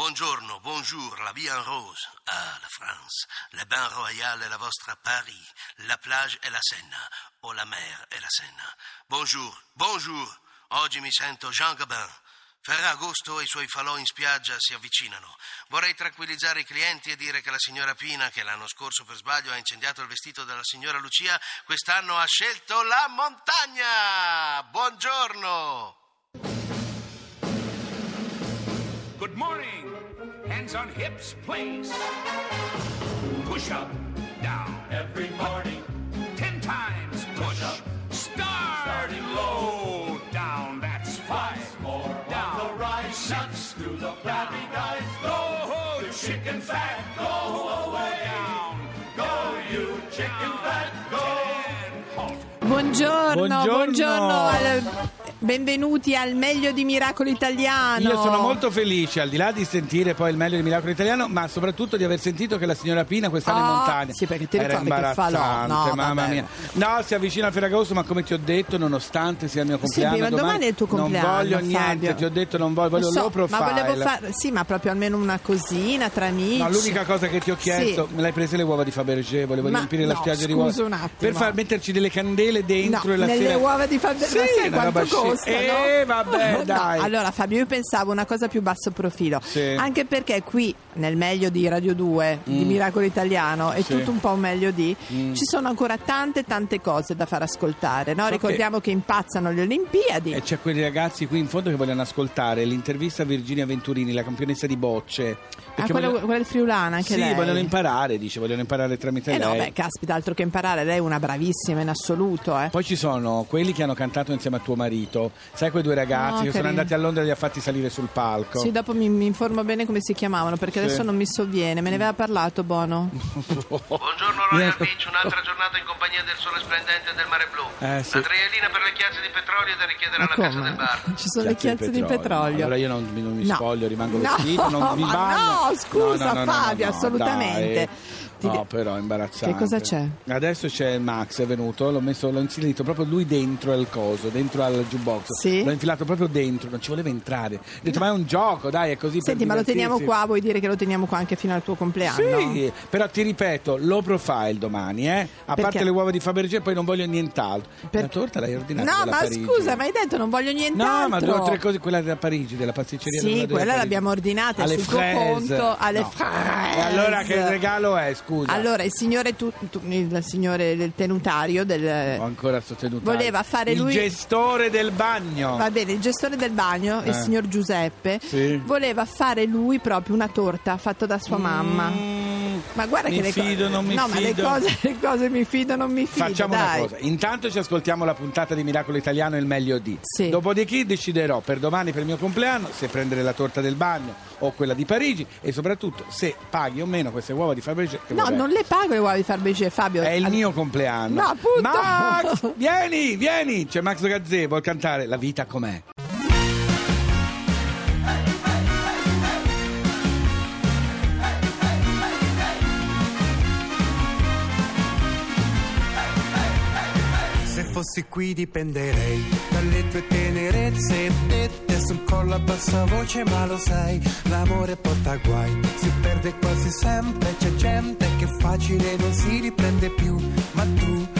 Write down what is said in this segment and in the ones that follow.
Buongiorno, bonjour, la vie en rose. Ah, la France. Le bain royal est la vostra Paris. La plage è la Senna. O la mer è la Senna. Bonjour, bonjour. Oggi mi sento Jean Gabin. Ferragosto e i suoi falò in spiaggia si avvicinano. Vorrei tranquillizzare i clienti e dire che la signora Pina, che l'anno scorso per sbaglio ha incendiato il vestito della signora Lucia, quest'anno ha scelto la montagna. Buongiorno. Hands on hips, please. Push up, down. Every morning, Ten times push. up. Starting low, down. That's five. more Down. on the rise. Six through the flabby guys. Go, you chicken fat. Go away. Down. Go, you chicken fat. Go. Ten. Halt. Buongiorno, Buongiorno. buongiorno al- benvenuti al meglio di Miracolo Italiano. Io sono molto felice, al di là di sentire poi il meglio di Miracolo Italiano, ma soprattutto di aver sentito che la signora Pina quest'anno in Ah, montagna sì, perché ti era imbarazzante, falò? No, mamma vabbè. mia. No, si avvicina a Ferragosto, ma come ti ho detto, nonostante sia il mio compleanno, ma domani è il tuo compleanno, Non voglio Fabio. niente, ti ho detto non voglio, voglio so, profile. ma volevo fare, sì, ma proprio almeno una cosina tra amici. No, l'unica cosa che ti ho chiesto, Sì. me l'hai prese le uova di Fabergé, volevo Ma riempire la no, spiaggia di uova. Per far metterci delle candele dentro No, e la nelle sera... uova di Fabergé, Sì, quanto sci- costano? Eh, vabbè, No, dai. allora Fabio, io pensavo una cosa più basso profilo, Sì. anche perché qui nel meglio di Radio 2, di Miracolo Italiano, è Mm. Sì. tutto un po' un meglio di, Mm. ci sono ancora tante tante cose da far ascoltare, no? So Ricordiamo che... impazzano le Olimpiadi. E c'è quei ragazzi qui in fondo che vogliono ascoltare l'intervista a Virginia Venturini, la campionessa di bocce. Ah, quella, vogliono- quella friulana anche sì, lei. vogliono imparare, dice, vogliono imparare tramite Eh no, lei. beh, caspita, altro che imparare, lei è una bravissima in assoluto, eh. Poi ci sono quelli che hanno cantato insieme a tuo marito, sai quei due ragazzi Ah, che sono andati a Londra e li ha fatti salire sul palco. Sì, dopo mi, mi informo bene come si chiamavano, perché Sì. adesso non mi sovviene. Me ne aveva parlato, Bono. Buongiorno Royal Beach, un'altra giornata in compagnia del sole splendente e del mare blu. Eh, sì. Adrialina per le chiazze di petrolio da richiedere alla casa del bar. Ci sono le chiazze di petrolio. Allora io non, non mi No. spoglio, rimango No, vestito, non mi bagno. no, scusa, No, no, no, no, Fabio, no, assolutamente. dai. No, però è imbarazzante. Che cosa c'è? Adesso c'è Max, è venuto, l'ho messo, l'ho inserito proprio lui dentro al coso, dentro al jukebox. Sì? L'ho infilato proprio dentro, non ci voleva entrare. Ho detto, ma è un gioco, dai, è così Senti, ma lo teniamo divertirsi." qua, vuoi dire che lo teniamo qua anche fino al tuo compleanno? Sì, però ti ripeto, low profile domani, eh? A Perché? parte le uova di Fabergé, poi non voglio nient'altro. Per- La torta l'hai ordinata No, ma Parigi. scusa, ma hai detto non voglio nient'altro. No, ma due o tre cose, quella della Parigi, della pasticceria. Sì, quella l'abbiamo ordinata, alle sul conto, alle No. fraise. E allora che regalo è, scusa? Allora, il signore, tu- tu- il signore del tenutario del... Ho ancora sostenuto. Voleva fare il lui- gestore del bagno. Va bene, il gestore del bagno, il Eh. signor Giuseppe, Sì. voleva fare lui proprio una torta fatta da sua mamma. Ma guarda mi che le fido, cose. non mi no, ma le fido. cose, le cose mi fido, non mi fido. Facciamo dai. una cosa, intanto ci ascoltiamo la puntata di Miracolo Italiano il meglio di. Sì. Dopodiché deciderò per domani per il mio compleanno se prendere la torta del bagno o quella di Parigi e soprattutto se paghi o meno queste uova di Fabergé. che No, vabbè, non le pago le uova di Fabergé, Fabio. È il mio compleanno. No, appunto. Max, vieni, vieni. C'è Max Gazzè, vuol cantare La vita com'è. Fossi qui dipenderei dalle tue tenerezze. Dette sul collo a bassa voce, ma lo sai, l'amore porta guai, si perde quasi sempre, c'è gente che facile non si riprende più, ma tu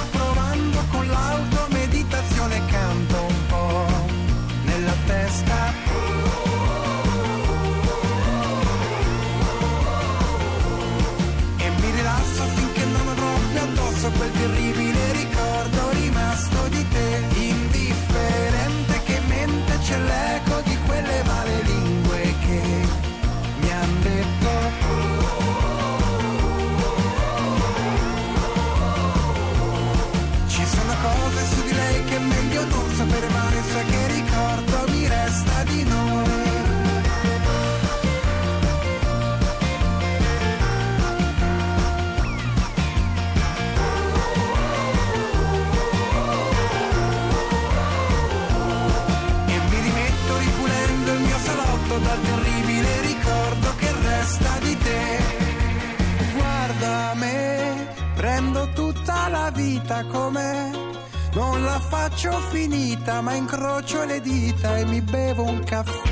addosso quel terribile ricordo faccio finita, ma incrocio le dita e mi bevo un caffè.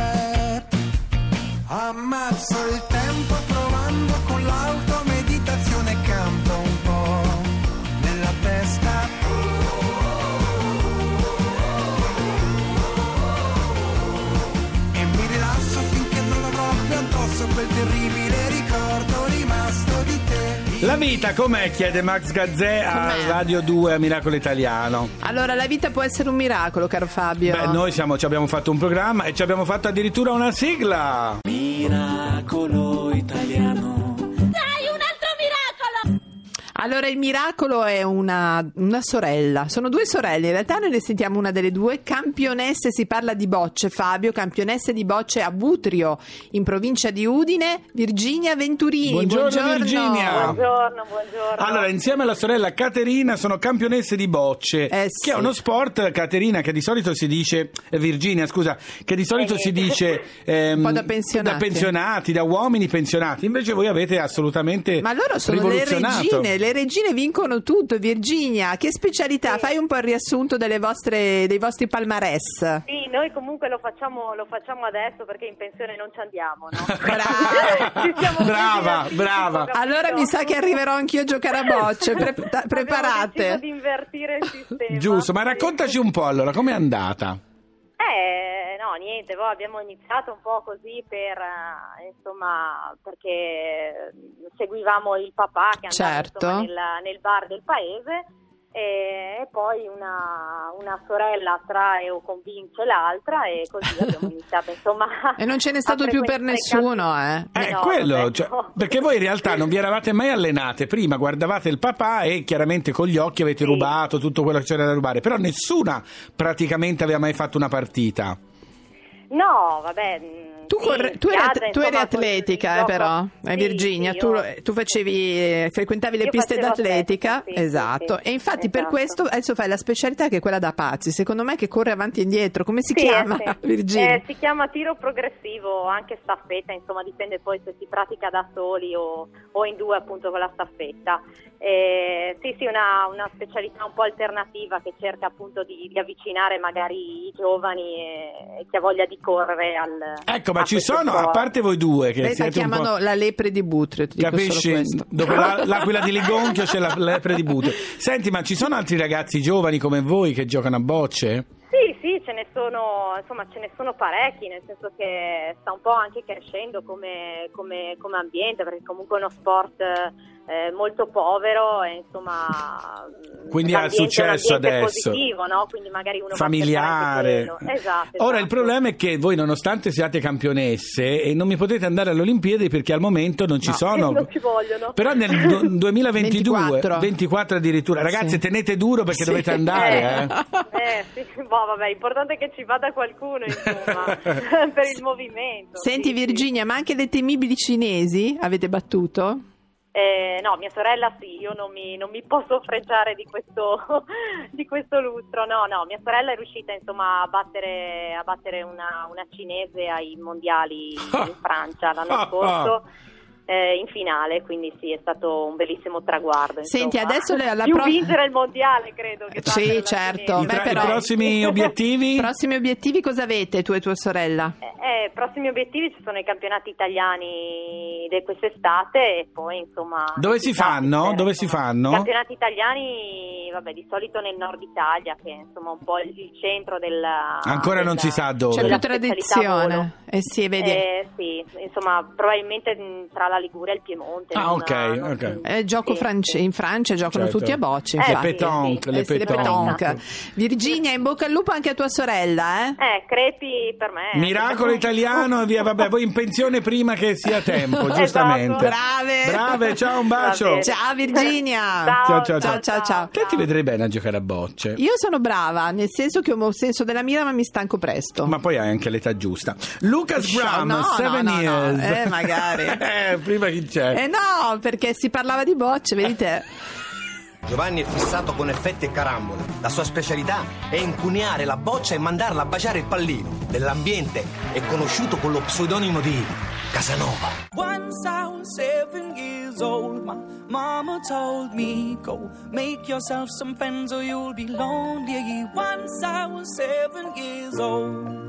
Vita com'è? chiede Max Gazzè a Com'è? Radio 2 a Miracolo Italiano. Allora, la vita può essere un miracolo, caro Fabio. Beh, noi siamo- ci abbiamo fatto un programma e ci abbiamo fatto addirittura una sigla. Miracolo Allora, il miracolo è una, una sorella. Sono due sorelle. In realtà noi ne sentiamo una delle due. Campionesse, si parla di bocce. Fabio, campionesse di bocce a Butrio, in provincia di Udine, Virginia Venturini. Buongiorno, Virginia. Buongiorno, buongiorno. Allora, insieme alla sorella Caterina sono campionesse di bocce, Eh, sì. che è uno sport, Caterina, che di solito si dice, eh, Virginia, scusa, che di solito si dice ehm, Un po' da pensionati. da pensionati, da uomini pensionati. Invece voi avete assolutamente Ma loro sono le rivoluzionato. regine, le regine vincono tutto. Virginia, che specialità? Fai un po' il riassunto delle vostre, dei vostri palmarès. Sì, noi comunque lo facciamo, lo facciamo adesso perché in pensione non ci andiamo, no? Brava. Ci siamo Brava, brava. Allora mi sa che arriverò anch'io a giocare a bocce. Pre- preparate. di invertire il sistema. Giusto, ma Sì. raccontaci un po' allora, com'è andata? Eh, no, niente, poi abbiamo iniziato un po' così per, eh, insomma, perché seguivamo il papà che andava Certo. insomma, nel, nel bar del paese e, poi una, una sorella trae o convince l'altra e così abbiamo iniziato, insomma. E non ce n'è stato più per nessuno, campi. eh. Eh, no, quello, cioè, perché voi in realtà non vi eravate mai allenate, prima guardavate il papà e chiaramente con gli occhi avete Sì. rubato tutto quello che c'era da rubare, però nessuna praticamente aveva mai fatto una partita. No, vabbè. Tu, sì, corre- tu eri, spiaggia, at- tu eri insomma, atletica, eh, gioco- però, eh, Sì, Virginia. sì, tu, io- tu facevi, eh, frequentavi le piste d'atletica, atletica, esatto. e infatti per esatto. questo adesso fai la specialità che è quella da pazzi. Secondo me che corre avanti e indietro. Come si chiama, eh. Virginia? Eh, si chiama tiro progressivo, anche staffetta, insomma dipende poi se si pratica da soli o, o in due appunto con la staffetta. Eh, sì, sì, una, una specialità un po' alternativa che cerca appunto di, di avvicinare magari i giovani e, e chi ha voglia di correre al... Ecco, ma a ci sono, a sport. parte voi due che Lei la siete un po'... chiamano la lepre di Butrio, ti dico solo Capisci? questo. Dopo la- l'aquila di Ligonchio c'è la lepre di Buteo. Senti, ma ci sono altri ragazzi giovani come voi che giocano a bocce? Sì, sì, ce ne sono, insomma, ce ne sono parecchi, nel senso che sta un po' anche crescendo come, come- come ambiente, perché comunque è uno sport eh, molto povero e insomma Quindi ha successo adesso. positivo, no? Quindi magari uno familiare. Esatto, Ora il esatto. problema è che voi nonostante siate campionesse e non mi potete andare alle Olimpiadi perché al momento non ci No. sono. Non ci vogliono. Però nel du- 2022 24. 24 addirittura. Ragazzi, Sì. tenete duro perché Sì. dovete andare, eh. Eh, sì, boh, vabbè, l'importante è che ci vada qualcuno, insomma, per il movimento. Senti sì, sì. Virginia, ma anche le temibili cinesi avete battuto? Eh, no, mia sorella sì, io non mi, non mi posso freggiare di questo, di questo lustro, no, no, mia sorella è riuscita insomma a battere, a battere una, una cinese ai mondiali in Francia l'anno Ah, scorso. Eh, in finale, quindi sì, è stato un bellissimo traguardo. Senti, insomma. adesso le- alla Più pro- vincere il mondiale, credo. Che Sì, certo. Beh, tra- i però- prossimi obiettivi? Prossimi obiettivi cosa avete tu e tua sorella? Eh, eh, prossimi obiettivi ci sono i campionati italiani di quest'estate e poi insomma... Dove si fanno? eh, Dove si insomma, fanno? I campionati italiani, vabbè, di solito nel nord Italia, che è insomma un po' il il centro della... Ancora non della- si sa dove. C'è più tradizione. Eh sì, vedi. Eh, sì, insomma, probabilmente mh, tra la Liguria e il Piemonte. Ah, ok, non- ok. È gioco sì, france- sì. in Francia giocano Certo. tutti a bocce, Eh, Le pétanque, sì. le Eh pétanque. pétanque. Virginia, in bocca al lupo anche a tua sorella, eh? Eh, crepi per me. Miracolo italiano e via, vabbè, voi in pensione prima che sia tempo, Esatto. giustamente. Brave. Brave, ciao, un bacio. Ciao Virginia. Ciao, ciao, ciao, ciao, ciao. Che ti vedrei bene a giocare a bocce. Io sono brava, nel senso che ho un senso della mira, ma mi stanco presto. Ma poi hai anche l'età giusta. Lucas Graham, No, no, Seven no, no. Years. Eh, magari. Eh, prima chi c'è? Eh no, perché si parlava di bocce, vedi te. Giovanni è fissato con effetti e carambole. La sua specialità è incuneare la boccia e mandarla a baciare il pallino. Nell'ambiente è conosciuto con lo pseudonimo di Casanova. Once I was seven years old, my mama told me, Go make yourself some friends or you'll be lonely. Once I was seven years old.